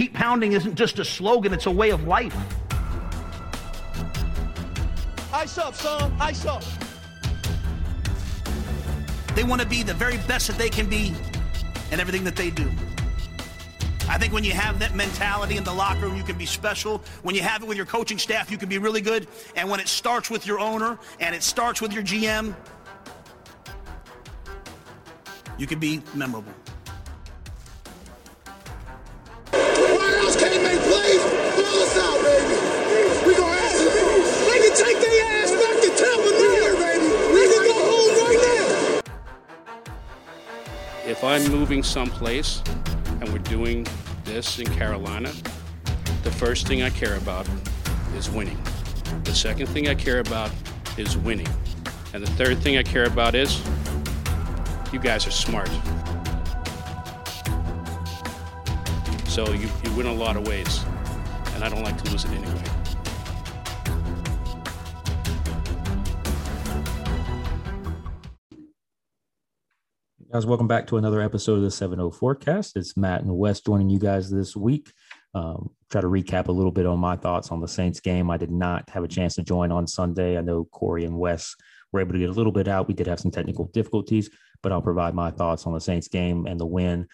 Keep pounding isn't just a slogan, it's a way of life. Ice up, son. Ice up. They want to be the very best that they can be in everything that they do. I think when you have that mentality in the locker room, you can be special. When you have it with your coaching staff, you can be really good. And when it starts with your owner and it starts with your GM, you can be memorable. I'm moving someplace and we're doing this in Carolina, the first thing I care about is winning. The second thing I care about is winning. And the third thing I care about is you guys are smart. So you, you win a lot of ways. And I don't like to lose it anyway. Guys, welcome back to another episode of the 70 Forecast. It's Matt and Wes joining you guys this week. Um, try to recap a little bit on my thoughts on the Saints game. I did not have a chance to join on Sunday. I know Corey and Wes were able to get a little bit out. We did have some technical difficulties, but I'll provide my thoughts on the Saints game and the win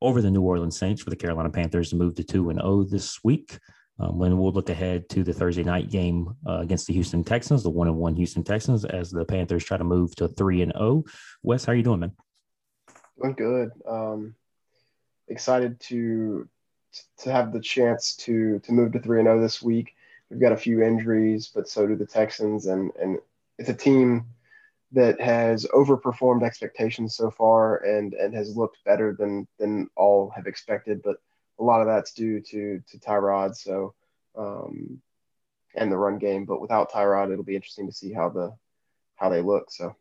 over the New Orleans Saints for the Carolina Panthers to move to 2 and 0 this week. Um, when we'll look ahead to the Thursday night game uh, against the Houston Texans, the 1 and 1 Houston Texans, as the Panthers try to move to 3 and 0. Wes, how are you doing, man? Doing good. Um, excited to to have the chance to to move to three and zero this week. We've got a few injuries, but so do the Texans, and and it's a team that has overperformed expectations so far and and has looked better than than all have expected. But a lot of that's due to to Tyrod. So um, and the run game. But without Tyrod, it'll be interesting to see how the how they look. So.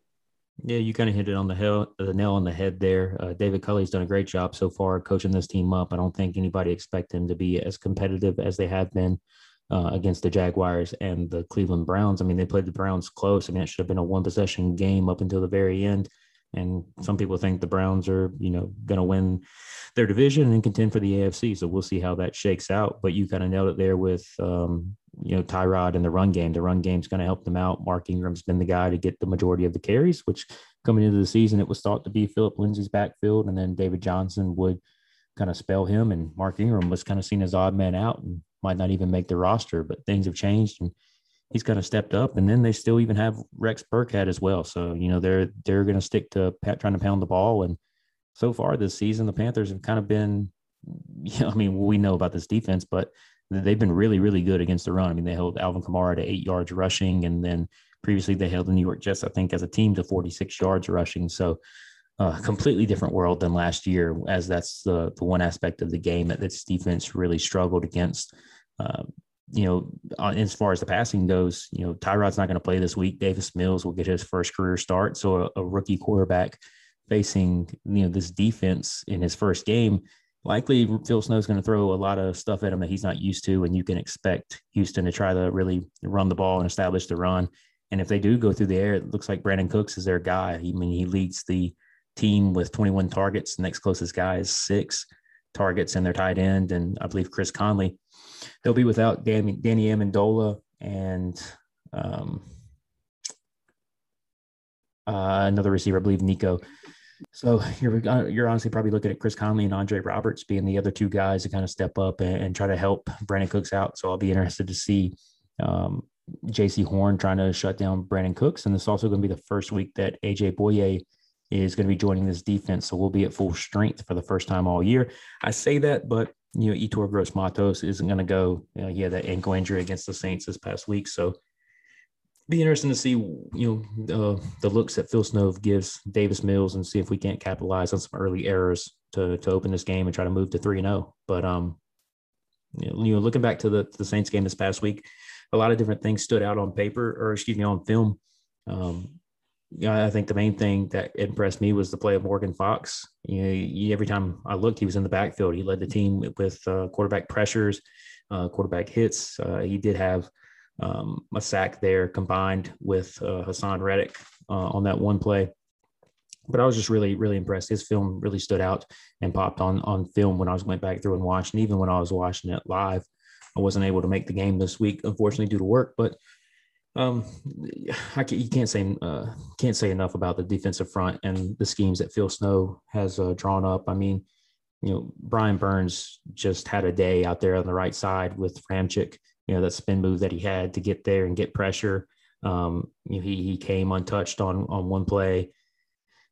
Yeah, you kind of hit it on the, hell, the nail on the head there. Uh, David Culley's done a great job so far coaching this team up. I don't think anybody expect them to be as competitive as they have been uh, against the Jaguars and the Cleveland Browns. I mean, they played the Browns close. I mean, it should have been a one possession game up until the very end. And some people think the Browns are, you know, going to win their division and contend for the AFC. So we'll see how that shakes out. But you kind of nailed it there with, um, you know, Tyrod in the run game. The run game's going to help them out. Mark Ingram's been the guy to get the majority of the carries, which coming into the season, it was thought to be Phillip Lindsay's backfield. And then David Johnson would kind of spell him. And Mark Ingram was kind of seen as odd man out and might not even make the roster. But things have changed. And he's kind of stepped up. And then they still even have Rex Burkhead as well. So you know they're they're going to stick to trying to pound the ball. And so far this season, the Panthers have kind of been, you know, I mean, we know about this defense, but they've been really really good against the run. I mean, they held Alvin Kamara to eight yards rushing, and then previously they held the New York Jets, I think, as a team to 46 yards rushing. So. A completely different world than last year, as that's the the one aspect of the game that this defense really struggled against. Uh, you know, uh, as far as the passing goes, you know, Tyrod's not going to play this week. Davis Mills will get his first career start. So a, a, rookie quarterback facing, you know, this defense in his first game, likely Phil Snow's going to throw a lot of stuff at him that he's not used to. And you can expect Houston to try to really run the ball and establish the run. And if they do go through the air, it looks like Brandin Cooks is their guy. I mean, he leads the team with 21 targets. The next closest guy is six targets and their tight end. And I believe Chris Conley they'll be without Danny, Danny Amendola and um, uh, another receiver, I believe Nico. So you're uh, you're honestly probably looking at Chris Conley and Andre Roberts being the other two guys to kind of step up and, and try to help Brandin Cooks out. So I'll be interested to see um, Jaycee Horn trying to shut down Brandin Cooks, and it's also going to be the first week that AJ Bouye is going to be joining this defense. So we'll be at full strength for the first time all year. I say that, but you know, Yetur Gross Matos isn't going to go. You know, he had that ankle injury against the Saints this past week. So be interesting to see, you know, uh, the looks that Phil Snow gives Davis Mills and see if we can't capitalize on some early errors to, to open this game and try to move to 3 and 0. But, um, you know, looking back to the, to the Saints game this past week, a lot of different things stood out on paper or excuse me, on film. Um, yeah, I think the main thing that impressed me was the play of Morgan Fox. You know, every time I looked, he was in the backfield. He led the team with uh, quarterback pressures, uh, quarterback hits. Uh, he did have um, a sack there combined with uh, Haason Reddick uh, on that one play. but I was just really, really impressed. His film really stood out and popped on on film when I was went back through and watched. And even when I was watching it live, I wasn't able to make the game this week, unfortunately, due to work. But um, I can, you can't say uh, can't say enough about the defensive front and the schemes that Phil Snow has uh, drawn up. I mean, you know, Brian Burns just had a day out there on the right side with Ramczyk. You know, that spin move that he had to get there and get pressure. Um, you know, he he came untouched on on one play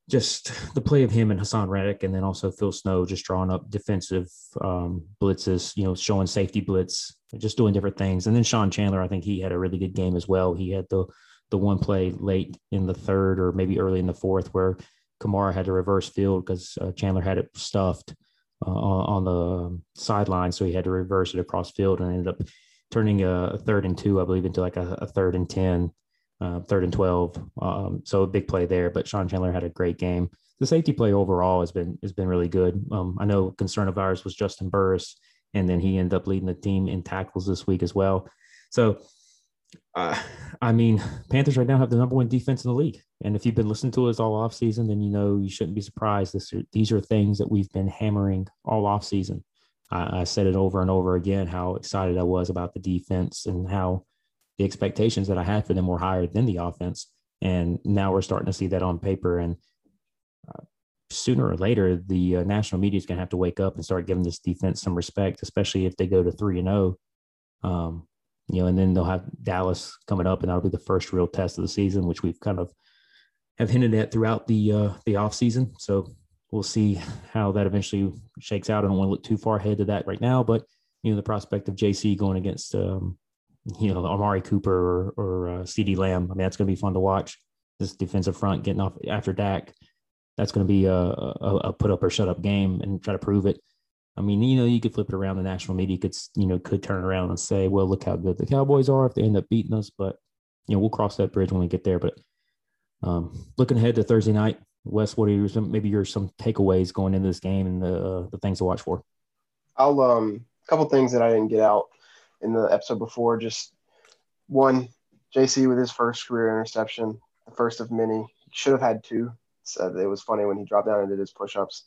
just the play of him and Haason Reddick, and then also Phil Snow just drawing up defensive um, blitzes, you know, showing safety blitz, just doing different things. And then Sean Chandler, I think he had a really good game as well. He had the the one play late in the third or maybe early in the fourth where Kamara had to reverse field because uh, Chandler had it stuffed uh, on, the sideline, so he had to reverse it across field and ended up turning a third and two, I believe, into like a, a third and ten uh, third and 12. Um, so a big play there, but Sean Chandler had a great game. The safety play overall has been has been really good. Um, I know concern of ours was Juston Burris, and then he ended up leading the team in tackles this week as well. So, uh, I mean, Panthers right now have the number one defense in the league. And if you've been listening to us all off season, then you know you shouldn't be surprised. This are, these are things that we've been hammering all off season. I, I said it over and over again how excited I was about the defense and how the expectations that I had for them were higher than the offense. And now we're starting to see that on paper. And uh, sooner or later, the uh, national media is going to have to wake up and start giving this defense some respect, especially if they go to three and zero. Oh. Um, you know, and then they'll have Dallas coming up, and that'll be the first real test of the season, which we've kind of have hinted at throughout the uh, the off season. So we'll see how that eventually shakes out. I don't want to look too far ahead to that right now, but you know, the prospect of JC going against um, you know, Amari Cooper or, or uh, CeeDee Lamb. I mean, that's going to be fun to watch. This defensive front getting off after Dak. That's going to be a, a, a, put up or shut up game and try to prove it. I mean, you know, you could flip it around. The national media could, you know, could turn around and say, well, look how good the Cowboys are if they end up beating us. But, you know, we'll cross that bridge when we get there. But um, looking ahead to Thursday night, Wes, what are your, some, maybe your some takeaways going into this game and the, uh, the things to watch for? I'll, um, a couple things that I didn't get out in the episode before. Just one, JC with his first career interception, the first of many. He should have had two. So it was funny when he dropped down and did his push-ups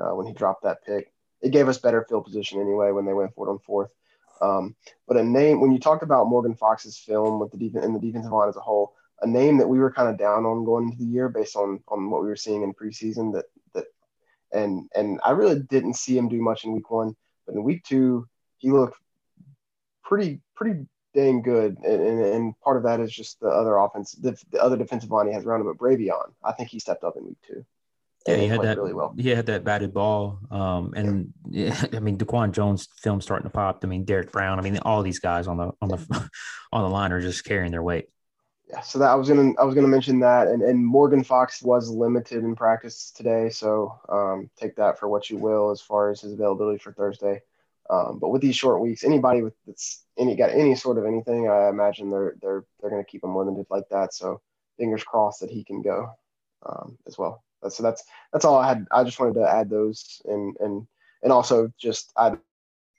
uh, when he dropped that pick. It gave us better field position anyway when they went for it on fourth. Um, but a name when you talked about Morgan Fox's film with the defense and the defensive line as a whole, a name that we were kind of down on going into the year based on on what we were seeing in preseason that that and and I really didn't see him do much in week one, but in week two he looked pretty pretty dang good, and, and, and, part of that is just the other offense, the, the other defensive line he has around him. But Bravvion, I think he stepped up in week two. Yeah, he, he had that really well. He had that batted ball, um, and yeah. I mean Daquan Jones film starting to pop. I mean Derrick Brown. I mean all these guys on the on the on the line are just carrying their weight. Yeah, so that I was gonna I was gonna mention that, and and Morgan Fox was limited in practice today, so um, take that for what you will as far as his availability for Thursday. Um, but with these short weeks, anybody with that's any got any sort of anything, I imagine they're they're they're to keep him limited like that. So fingers crossed that he can go um, as well. So that's that's all I had. I just wanted to add those and and and also just I,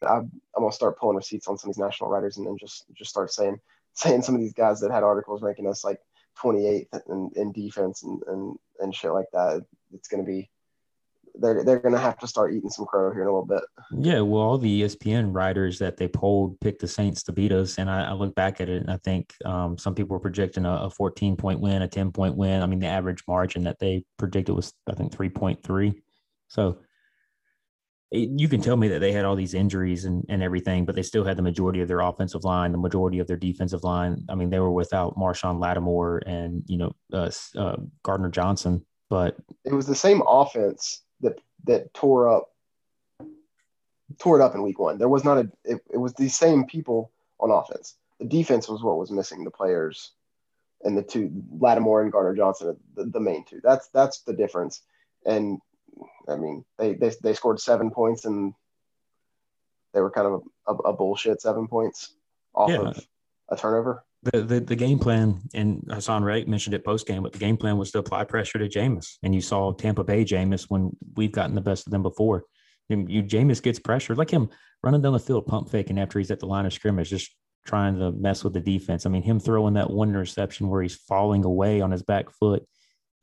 I am gonna start pulling receipts on some of these national writers and then just just start saying saying some of these guys that had articles ranking us like 28th in, in defense and, and and shit like that. It's gonna be they're they're gonna have to start eating some crow here in a little bit. Yeah, well, all the ESPN writers that they polled picked the Saints to beat us, and I, I look back at it and I think um, some people were projecting a, a 14 point win, a 10 point win. I mean, the average margin that they predicted was I think 3.3. So it, you can tell me that they had all these injuries and, and everything, but they still had the majority of their offensive line, the majority of their defensive line. I mean, they were without Marshon Lattimore and you know uh, uh, Gardner Johnson, but it was the same offense that that tore up tore it up in week one. There was not a it, it was the same people on offense. The defense was what was missing, the players and the two Lattimore and Gardner Johnson, the, the main two. That's that's the difference. And I mean, they they, they scored seven points and they were kind of a, a, a bullshit seven points off yeah. of a turnover the, the the game plan, and Haason Reddick mentioned it post game, but the game plan was to apply pressure to Jameis. And you saw Tampa Bay Jameis when we've gotten the best of them before. And you Jameis gets pressure, like him running down the field, pump faking after he's at the line of scrimmage, just trying to mess with the defense. I mean, him throwing that one interception where he's falling away on his back foot.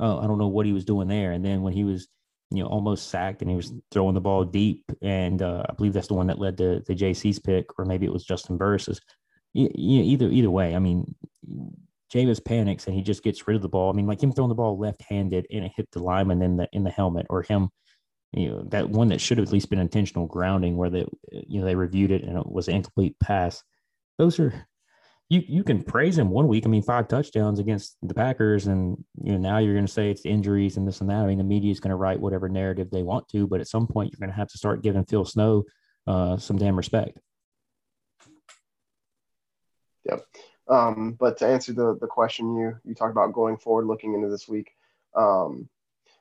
oh, I don't know what he was doing there. And then when he was, you know, almost sacked and he was throwing the ball deep, and uh, I believe that's the one that led to the JC's pick, or maybe it was Juston Burris's. You, you either either way, I mean, Jameis panics and he just gets rid of the ball. I mean, like him throwing the ball left-handed and it hit the lineman in the in the helmet, or him, you know, that one that should have at least been intentional grounding, where they, you know, they reviewed it and it was an incomplete pass. Those are you you can praise him one week. I mean, five touchdowns against the Packers, and you know now you're going to say it's injuries and this and that. I mean, the media is going to write whatever narrative they want to, but at some point you're going to have to start giving Phil Snow uh, some damn respect. Yep. Um, but to answer the the question you you talked about going forward, looking into this week, um,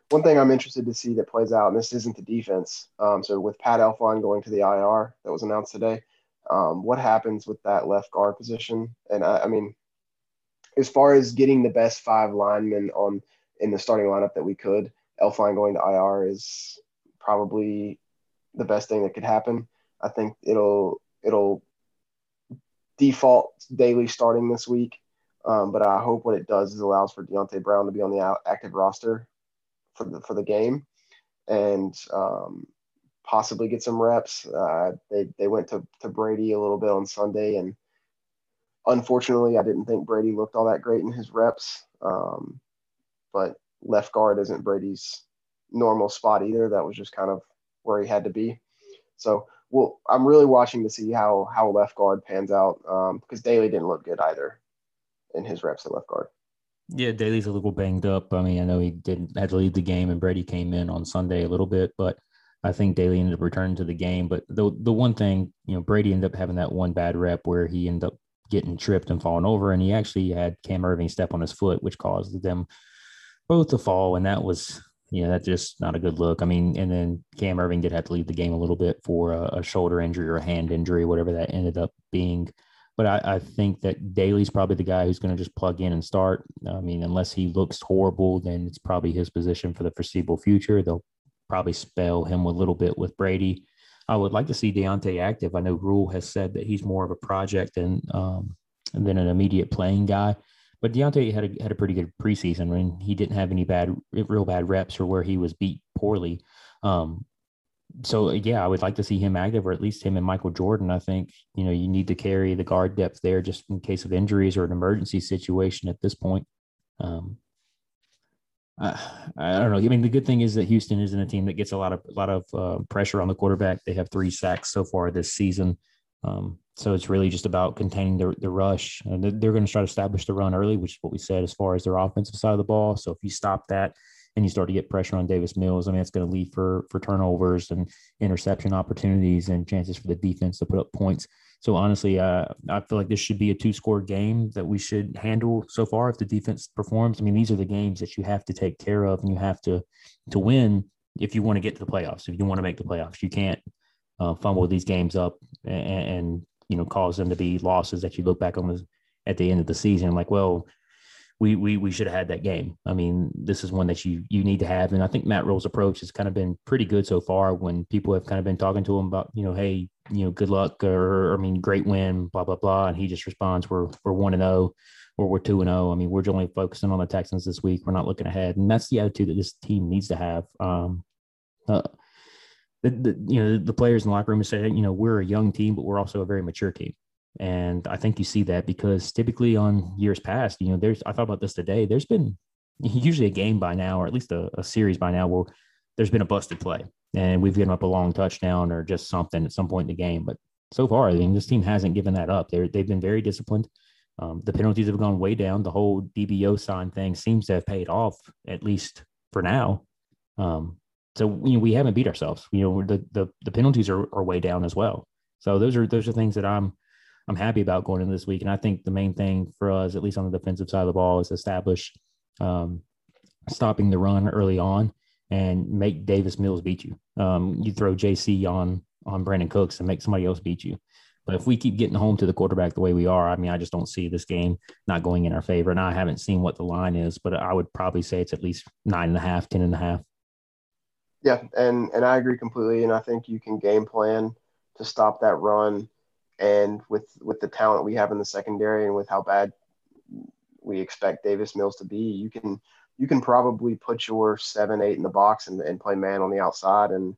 one thing I'm interested to see that plays out, and this isn't the defense. Um, so with Pat Elflein going to the IR that was announced today, um, what happens with that left guard position? And I, I, mean, as far as getting the best five linemen on in the starting lineup that we could, Elflein going to IR is probably the best thing that could happen. I think it'll it'll default Daly starting this week, um, but I hope what it does is allows for Deonte Brown to be on the active roster for the for the game, and um, possibly get some reps. Uh, they they went to to Brady a little bit on Sunday, and unfortunately, I didn't think Brady looked all that great in his reps. Um, but left guard isn't Brady's normal spot either. That was just kind of where he had to be. So, well, I'm really watching to see how how left guard pans out um, because Daly didn't look good either in his reps at left guard. Yeah, Daly's a little banged up. I mean, I know he didn't have to lead the game, and Brady came in on Sunday a little bit, but I think Daly ended up returning to the game. But the the one thing, you know, Brady ended up having that one bad rep where he ended up getting tripped and falling over, and he actually had Cam Erving step on his foot, which caused them both to fall, and that was you know that's just not a good look. I mean, and then Cam Erving did have to leave the game a little bit for a, a shoulder injury or a hand injury, whatever that ended up being. But I, I think that Daly's probably the guy who's going to just plug in and start. I mean, unless he looks horrible, then it's probably his position for the foreseeable future. They'll probably spell him a little bit with Brady. I would like to see Deonte active. I know Rhule has said that he's more of a project than um, than an immediate playing guy. But Deonte had a, had a pretty good preseason. Mean, he didn't have any bad, real bad reps or where he was beat poorly. Um, so yeah, I would like to see him active, or at least him and Michael Jordan. I think you know you need to carry the guard depth there just in case of injuries or an emergency situation at this point. Um, uh, I don't know. I mean, the good thing is that Houston isn't a team that gets a lot of a lot of uh, pressure on the quarterback. They have three sacks so far this season, um, so it's really just about containing the the rush. Uh, they're going to try to establish the run early, which is what we said as far as their offensive side of the ball. So if you stop that and you start to get pressure on Davis Mills, I mean, it's going to lead for for turnovers and interception opportunities and chances for the defense to put up points. So honestly, uh, I feel like this should be a two score game that we should handle so far if the defense performs. I mean, these are the games that you have to take care of and you have to to win if you want to get to the playoffs. If you want to make the playoffs, you can't uh, fumble these games up and, and, you know cause them to be losses that you look back on at the end of the season like, well, we we we should have had that game. I mean, this is one that you you need to have, and I think Matt Rhule's approach has kind of been pretty good so far. When people have kind of been talking to him about, you know, hey, you know, good luck, or I mean, great win, blah blah blah, and he just responds, "We're we're one and zero, oh, or we're two and zero." Oh. I mean, we're only focusing on the Texans this week. We're not looking ahead, and that's the attitude that this team needs to have. Um, uh, the, the you know the players in the locker room say, you know, we're a young team, but we're also a very mature team. And I think you see that because typically on years past, you know, there's, I thought about this today, there's been usually a game by now, or at least a, a series by now, where there's been a busted play and we've given up a long touchdown or just something at some point in the game. But so far, I mean, this team hasn't given that up. They're, they've been very disciplined. Um, the penalties have gone way down. The whole DBO sign thing seems to have paid off, at least for now. Um, so you know, we haven't beat ourselves. You know, the the, the penalties are, are way down as well. So those are those are things that I'm I'm happy about going into this week. And I think the main thing for us, at least on the defensive side of the ball, is establish um, stopping the run early on and make Davis Mills beat you. Um, you throw JC on on Brandin Cooks and make somebody else beat you. But if we keep getting home to the quarterback the way we are, I mean, I just don't see this game not going in our favor. And I haven't seen what the line is, but I would probably say it's at least nine and a half, ten and a half. Yeah, and and I agree completely. And I think you can game plan to stop that run and with with the talent we have in the secondary and with how bad we expect Davis Mills to be, you can you can probably put your seven, eight in the box and, and play man on the outside and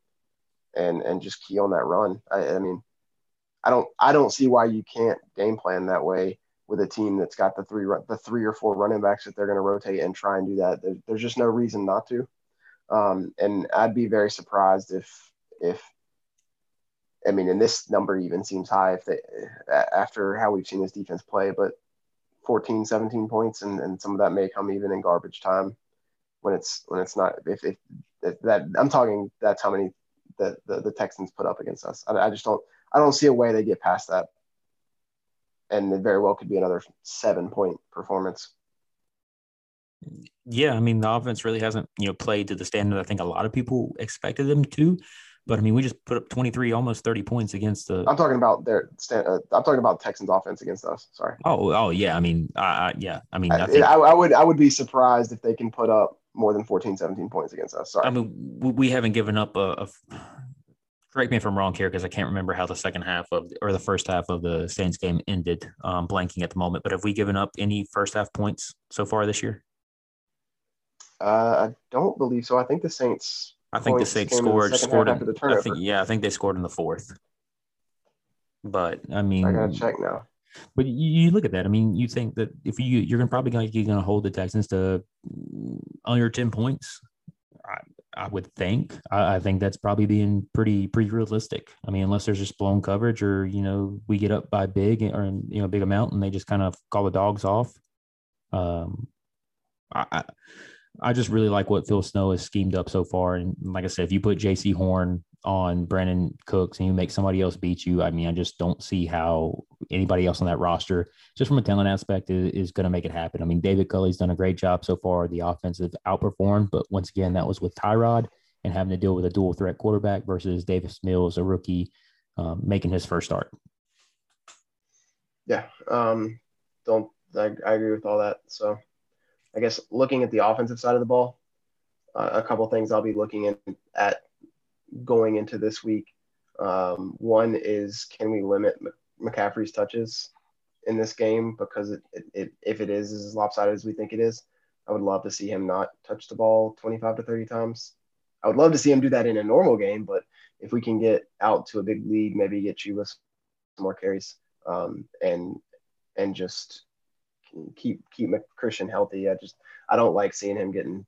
and and just key on that run. I, I mean, I don't I don't see why you can't game plan that way with a team that's got the three the three or four running backs that they're going to rotate and try and do that. There, there's just no reason not to. Um, and I'd be very surprised if if I mean, and this number even seems high if they after how we've seen this defense play, but 14, 17 points, and, and some of that may come even in garbage time when it's when it's not if, if, if that I'm talking that's how many that the, the Texans put up against us. I, I just don't I don't see a way they get past that, and it very well could be another seven point performance. Yeah, I mean the offense really hasn't you know played to the standard I think a lot of people expected them to. But I mean, we just put up 23, almost 30 points against the. I'm talking about their. Uh, I'm talking about Texans offense against us. Sorry. Oh, oh yeah. I mean, uh, yeah. I mean, I, I, think, I, I, would, I would be surprised if they can put up more than 14, 17 points against us. Sorry. I mean, we haven't given up a. a correct me if I'm wrong here because I can't remember how the second half of or the first half of the Saints game ended. Um, blanking at the moment, but have we given up any first half points so far this year? Uh, I don't believe so. I think the Saints I think the Saints scored scored in, I think yeah, I think they scored in the fourth. But I mean, I gotta check now. But you, you look at that. I mean, you think that if you you're gonna probably gonna you're gonna hold the Texans to under ten points. I, I would think. I, I, think that's probably being pretty pretty realistic. I mean, unless there's just blown coverage or you know we get up by big or you know a big amount and they just kind of call the dogs off. Um, I I just really like what Phil Snow has schemed up so far. And like I said, if you put J.C. Horn on Brandin Cooks and you make somebody else beat you, I mean, I just don't see how anybody else on that roster, just from a talent aspect, is, is going to make it happen. I mean, David Culley's done a great job so far. The offensive outperformed, but once again, that was with Tyrod and having to deal with a dual threat quarterback versus Davis Mills, a rookie, um, making his first start. Yeah, um, don't I, I agree with all that. So I guess looking at the offensive side of the ball, uh, a couple things I'll be looking in, at going into this week. Um, one is can we limit McCaffrey's touches in this game because it, it, it, if it is as lopsided as we think it is, I would love to see him not touch the ball 25 to 30 times. I would love to see him do that in a normal game, but if we can get out to a big lead, maybe get you with some more carries um, and and just keep keep Christian healthy. I just I don't like seeing him getting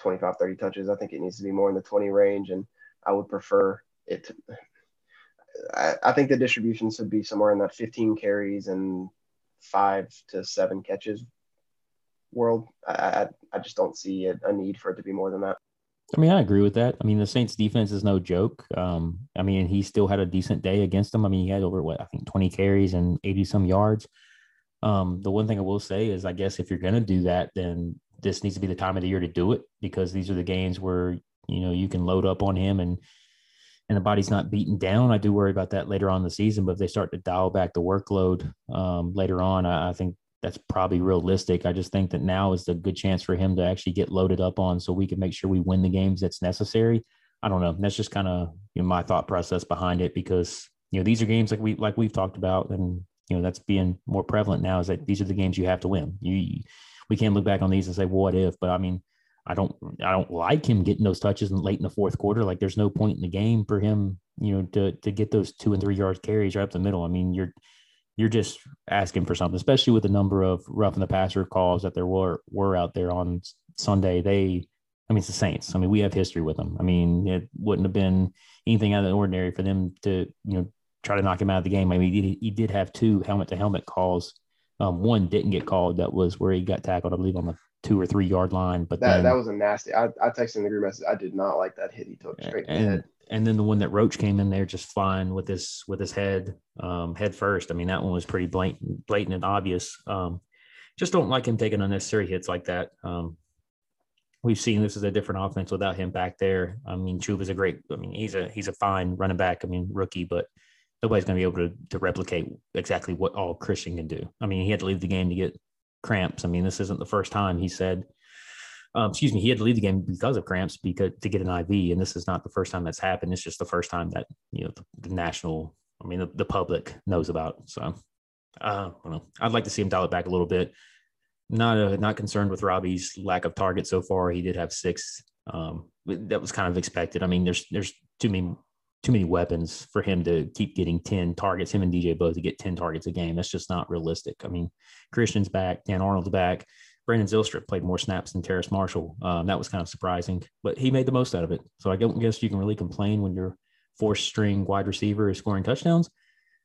25, 30 touches. I think it needs to be more in the 20 range, and I would prefer it. To, I, I think the distribution should be somewhere in that 15 carries and five to seven catches world. I I, I just don't see a, a need for it to be more than that. I mean, I agree with that. I mean, the Saints defense is no joke. Um, I mean, he still had a decent day against them. I mean, he had over what I think 20 carries and 80 some yards. Um, the one thing I will say is, I guess if you're going to do that, then this needs to be the time of the year to do it because these are the games where you know you can load up on him and and the body's not beaten down. I do worry about that later on the season, but if they start to dial back the workload um, later on, I, I think that's probably realistic. I just think that now is a good chance for him to actually get loaded up on so we can make sure we win the games that's necessary. I don't know. That's just kind of you know, my thought process behind it because you know these are games like we like we've talked about and you know that's being more prevalent now is that these are the games you have to win. You we can't look back on these and say what if, but I mean I don't I don't like him getting those touches in late in the fourth quarter. Like there's no point in the game for him, you know, to to get those two and three yard carries right up the middle. I mean, you're you're just asking for something, especially with the number of rough in the passer calls that there were were out there on Sunday. They, I mean, it's the Saints. I mean, we have history with them. I mean, it wouldn't have been anything out of the ordinary for them to, you know, try to knock him out of the game. I mean, he did, he did have two helmet to helmet calls. Um, one didn't get called. That was where he got tackled, I believe, on the two or three yard line. But that then, that was a nasty. I, I texted in the group message. I did not like that hit he took straight and, head. And then the one that Roach came in there just flying with his with his head um, head first. I mean, that one was pretty blatant, blatant and obvious. Um, just don't like him taking unnecessary hits like that. Um, we've seen this is a different offense without him back there. I mean, Chuba's a great. I mean, he's a he's a fine running back. I mean, rookie, but nobody's going to be able to, to replicate exactly what all Christian can do. I mean, he had to leave the game to get cramps. I mean, this isn't the first time he said, um, excuse me, he had to leave the game because of cramps because to get an IV. And this is not the first time that's happened. It's just the first time that, you know, the, the national, I mean, the, the, public knows about. So, uh, I don't know. I'd like to see him dial it back a little bit. not uh, not concerned with Robby's lack of target so far. He did have six. Um, that was kind of expected. I mean, there's there's too many too many weapons for him to keep getting 10 targets, him and DJ both to get 10 targets a game. That's just not realistic. I mean, Christian's back, Dan Arnold's back. Brandon Zylstra played more snaps than Terrace Marshall. Um, that was kind of surprising, but he made the most out of it. So I guess you can really complain when your fourth string wide receiver is scoring touchdowns.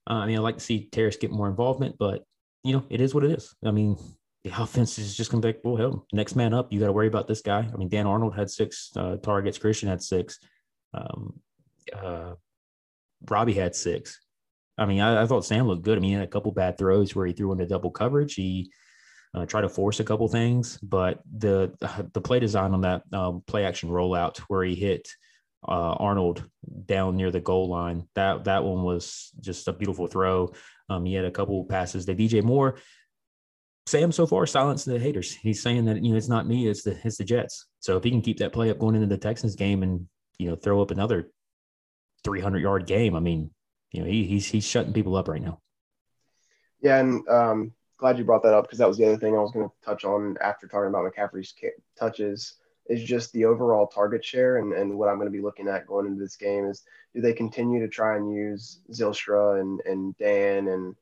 Uh, I mean, I like to see Terrace get more involvement, but you know, it is what it is. I mean, the offense is just going to be, like, well, hell, next man up. You got to worry about this guy. I mean, Dan Arnold had six uh, targets. Christian had six. Um, uh, Robby had six. I mean, I, I, thought Sam looked good. I mean, he had a couple bad throws where he threw into double coverage. He uh, tried to force a couple things, but the the play design on that um, play action rollout where he hit uh, Arnold down near the goal line, that that one was just a beautiful throw. Um, he had a couple passes. The DJ Moore, Sam so far silenced the haters. He's saying that you know it's not me, it's the it's the Jets. So if he can keep that play up going into the Texans game and you know throw up another 300 yard game. I mean, you know, he, he's he's shutting people up right now. Yeah, and um, glad you brought that up because that was the other thing I was going to touch on after talking about McCaffrey's touches is just the overall target share and, and what I'm going to be looking at going into this game is do they continue to try and use Zylstra and, and Dan and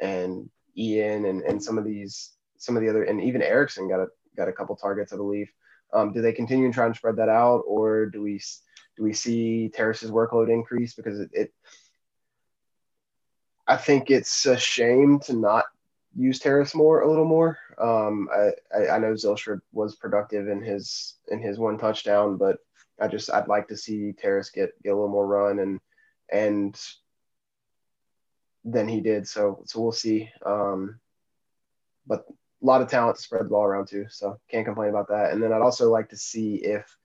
and Ian and, and some of these some of the other and even Erickson got a got a couple targets I believe. Um, do they continue and try and spread that out or do we do we see Terrace's workload increase? Because it, it I think it's a shame to not use Terrace more a little more. Um, I, I, know Zylstra was productive in his in his one touchdown, but I just I'd like to see Terrace get get a little more run and and than he did. So so we'll see. Um, but a lot of talent to spread the ball around too, so can't complain about that. And then I'd also like to see if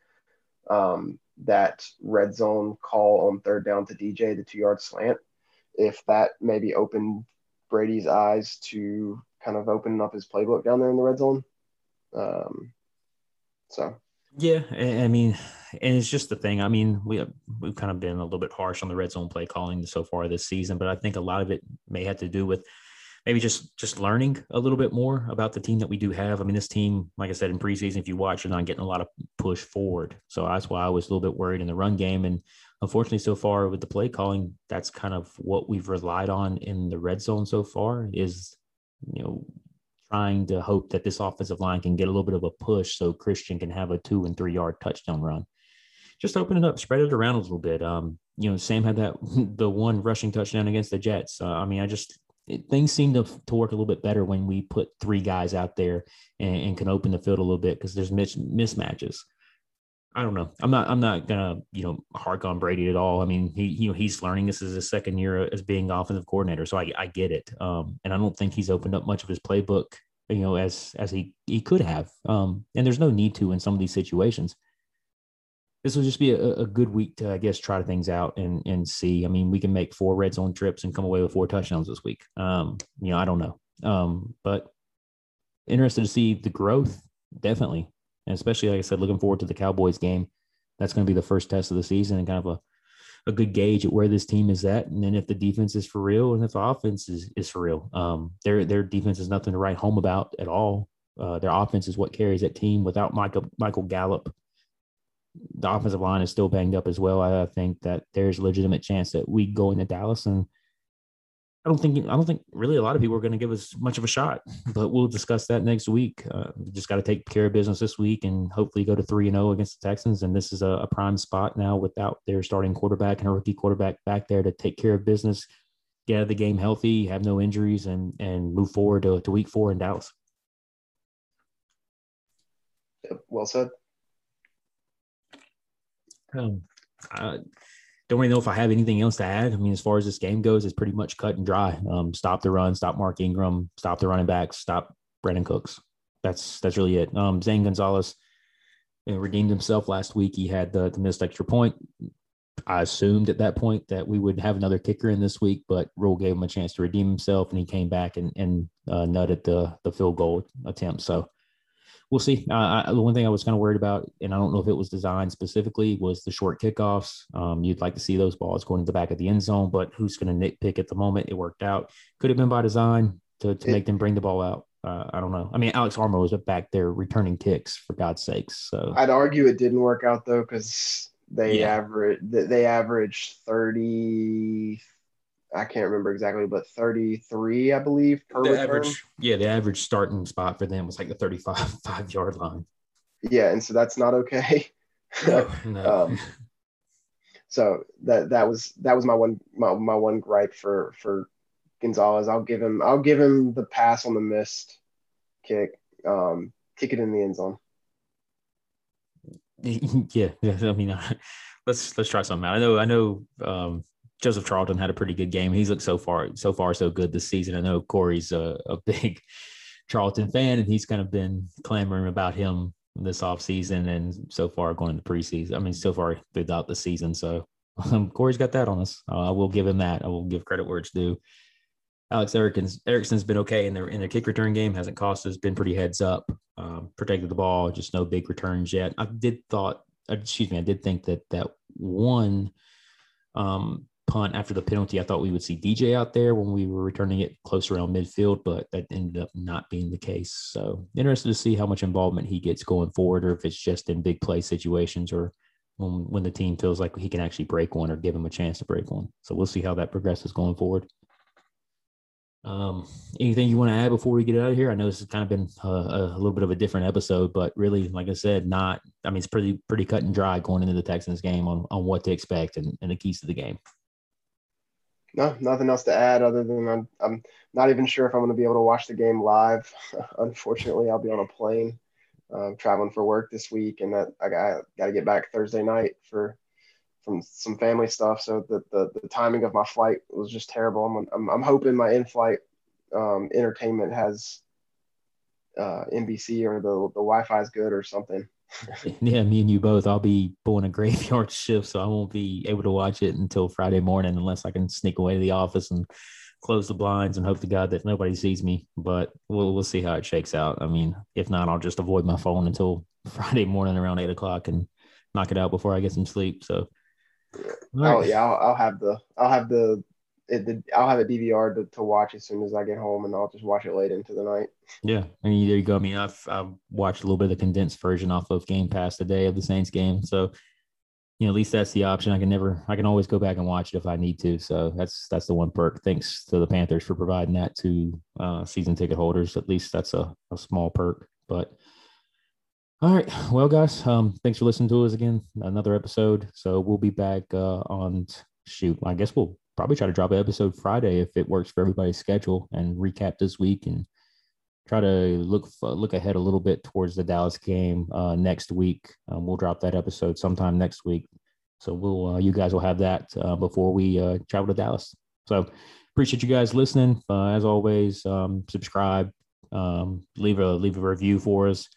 um, that red zone call on third down to DJ, the two yard slant, if that maybe opened Brady's eyes to kind of opening up his playbook down there in the red zone. Um, so. Yeah, I mean, and it's just the thing. I mean, we we've kind of been a little bit harsh on the red zone play calling so far this season, but I think a lot of it may have to do with maybe just just learning a little bit more about the team that we do have. I mean, this team, like I said in preseason, if you watch, are not getting a lot of push forward. So that's why I was a little bit worried in the run game. And unfortunately, so far with the play calling, that's kind of what we've relied on in the red zone so far. Is you know trying to hope that this offensive line can get a little bit of a push so Christian can have a two and three yard touchdown run. Just open it up, spread it around a little bit. Um, you know, Sam had that the one rushing touchdown against the Jets. Uh, I mean, I just it, things seem to, to work a little bit better when we put three guys out there and, and can open the field a little bit because there's mis- mismatches. I don't know. I'm not. I'm not gonna you know hark on Brady at all. I mean, he you know he's learning. This is his second year as being offensive coordinator, so I, I get it. Um, and I don't think he's opened up much of his playbook, you know, as as he he could have. Um, and there's no need to in some of these situations this will just be a, a, good week to, I guess, try things out and and see. I mean, we can make four red zone trips and come away with four touchdowns this week. Um, you know, I don't know, um, but interested to see the growth, definitely, and especially like I said, looking forward to the Cowboys game. That's going to be the first test of the season and kind of a a good gauge at where this team is at, and then if the defense is for real and if the offense is, is for real. Um, their their defense is nothing to write home about at all. Uh, their offense is what carries that team. Without Michael Michael Gallup, the offensive line is still banged up as well. I think that there's a legitimate chance that we go into Dallas and I don't think I don't think really a lot of people are going to give us much of a shot, but we'll discuss that next week. Uh, just got to take care of business this week and hopefully go to three and zero oh against the Texans. And this is a, a, prime spot now without their starting quarterback and a rookie quarterback back there to take care of business, get out of the game healthy, have no injuries, and and move forward to, to week four in Dallas. Well said. Um, I don't really know if I have anything else to add. I mean, as far as this game goes, it's pretty much cut and dry. Um, stop the run, stop Mark Ingram, stop the running backs, stop Brandin Cooks. That's that's really it. Um, Zane Gonzalez you know, redeemed himself last week. He had the, the missed extra point. I assumed at that point that we would have another kicker in this week, but Rhule gave him a chance to redeem himself, and he came back and and uh, nutted the the field goal attempt. So we'll see. Uh, I, the one thing I was kind of worried about, and I don't know if it was designed specifically, was the short kickoffs. Um, you'd like to see those balls going to the back of the end zone, but who's going to nitpick at the moment? It worked out. Could have been by design to, to it, make them bring the ball out. uh, I don't know. I mean, Alex Armah was back there returning kicks for God's sakes. So I'd argue it didn't work out though because they Yeah. average they averaged thirty. I can't remember exactly, but thirty three, I believe, per the return. average, yeah, the average starting spot for them was like the 35 five yard line. Yeah, and so that's not okay. No, no. Um, so that that was that was my one my, my one gripe for for Gonzalez. I'll give him I'll give him the pass on the missed kick. Um, kick it in the end zone. yeah, yeah, I mean, let's let's try something out. I know, I know. Um, Joseph Charlton had a pretty good game. He's looked so far, so far, so good this season. I know Corey's a, a big Charlton fan, and he's kind of been clamoring about him this offseason and so far going into preseason. I mean, so far throughout the season. So um, Corey's got that on us. Uh, I will give him that. I will give credit where it's due. Alex Erickson's Erickson's been okay in their in their kick return game. Hasn't cost us. Been pretty heads up. Um, protected the ball. Just no big returns yet. I did thought. uh, Excuse me. I did think that that one um, punt after the penalty. I thought we would see DJ out there when we were returning it close around midfield, but that ended up not being the case. So interested to see how much involvement he gets going forward, or if it's just in big play situations, or when when the team feels like he can actually break one or give him a chance to break one. So we'll see how that progresses going forward. Um, anything you want to add before we get out of here? I know this has kind of been a, a little bit of a different episode, but really, like I said, not. I mean, it's pretty pretty cut and dry going into the Texans game on on what to expect and, and the keys to the game. No, nothing else to add other than I'm, I'm not even sure if I'm going to be able to watch the game live. Unfortunately, I'll be on a plane um, traveling for work this week, and that I got, got to get back Thursday night for from some family stuff. So the, the, the timing of my flight was just terrible. I'm, I'm, I'm hoping my in-flight um, entertainment has uh, NBC or the, the Wi-Fi is good or something. Yeah, me and you both. I'll be pulling a graveyard shift, so I won't be able to watch it until Friday morning unless I can sneak away to the office and close the blinds and hope to God that nobody sees me. But we'll we'll see how it shakes out. I mean, if not, I'll just avoid my phone until Friday morning around eight o'clock and knock it out before I get some sleep. So, all Oh yeah, I'll, I'll have the I'll have the, it, the I'll have a DVR to, to watch as soon as I get home, and I'll just watch it late into the night. Yeah, and there you go. I mean, I've I've watched a little bit of the condensed version off of Game Pass today of the Saints game, so you know at least that's the option. I can never, I can always go back and watch it if I need to. So that's that's the one perk. Thanks to the Panthers for providing that to uh, season ticket holders. At least that's a, a small perk. But all right, well, guys, um, thanks for listening to us again. Another episode. So we'll be back uh, on shoot. I guess we'll probably try to drop an episode Friday if it works for everybody's schedule and recap this week and try to look look ahead a little bit towards the Dallas game uh, next week. Um, we'll drop that episode sometime next week, so we'll uh, you guys will have that uh, before we uh, travel to Dallas. So appreciate you guys listening. Uh, as always, um, subscribe, um, leave a leave a review for us.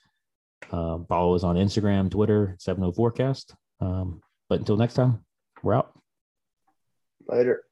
Uh, follow us on Instagram, Twitter, 70 Forecast. Um, but until next time, we're out. Later.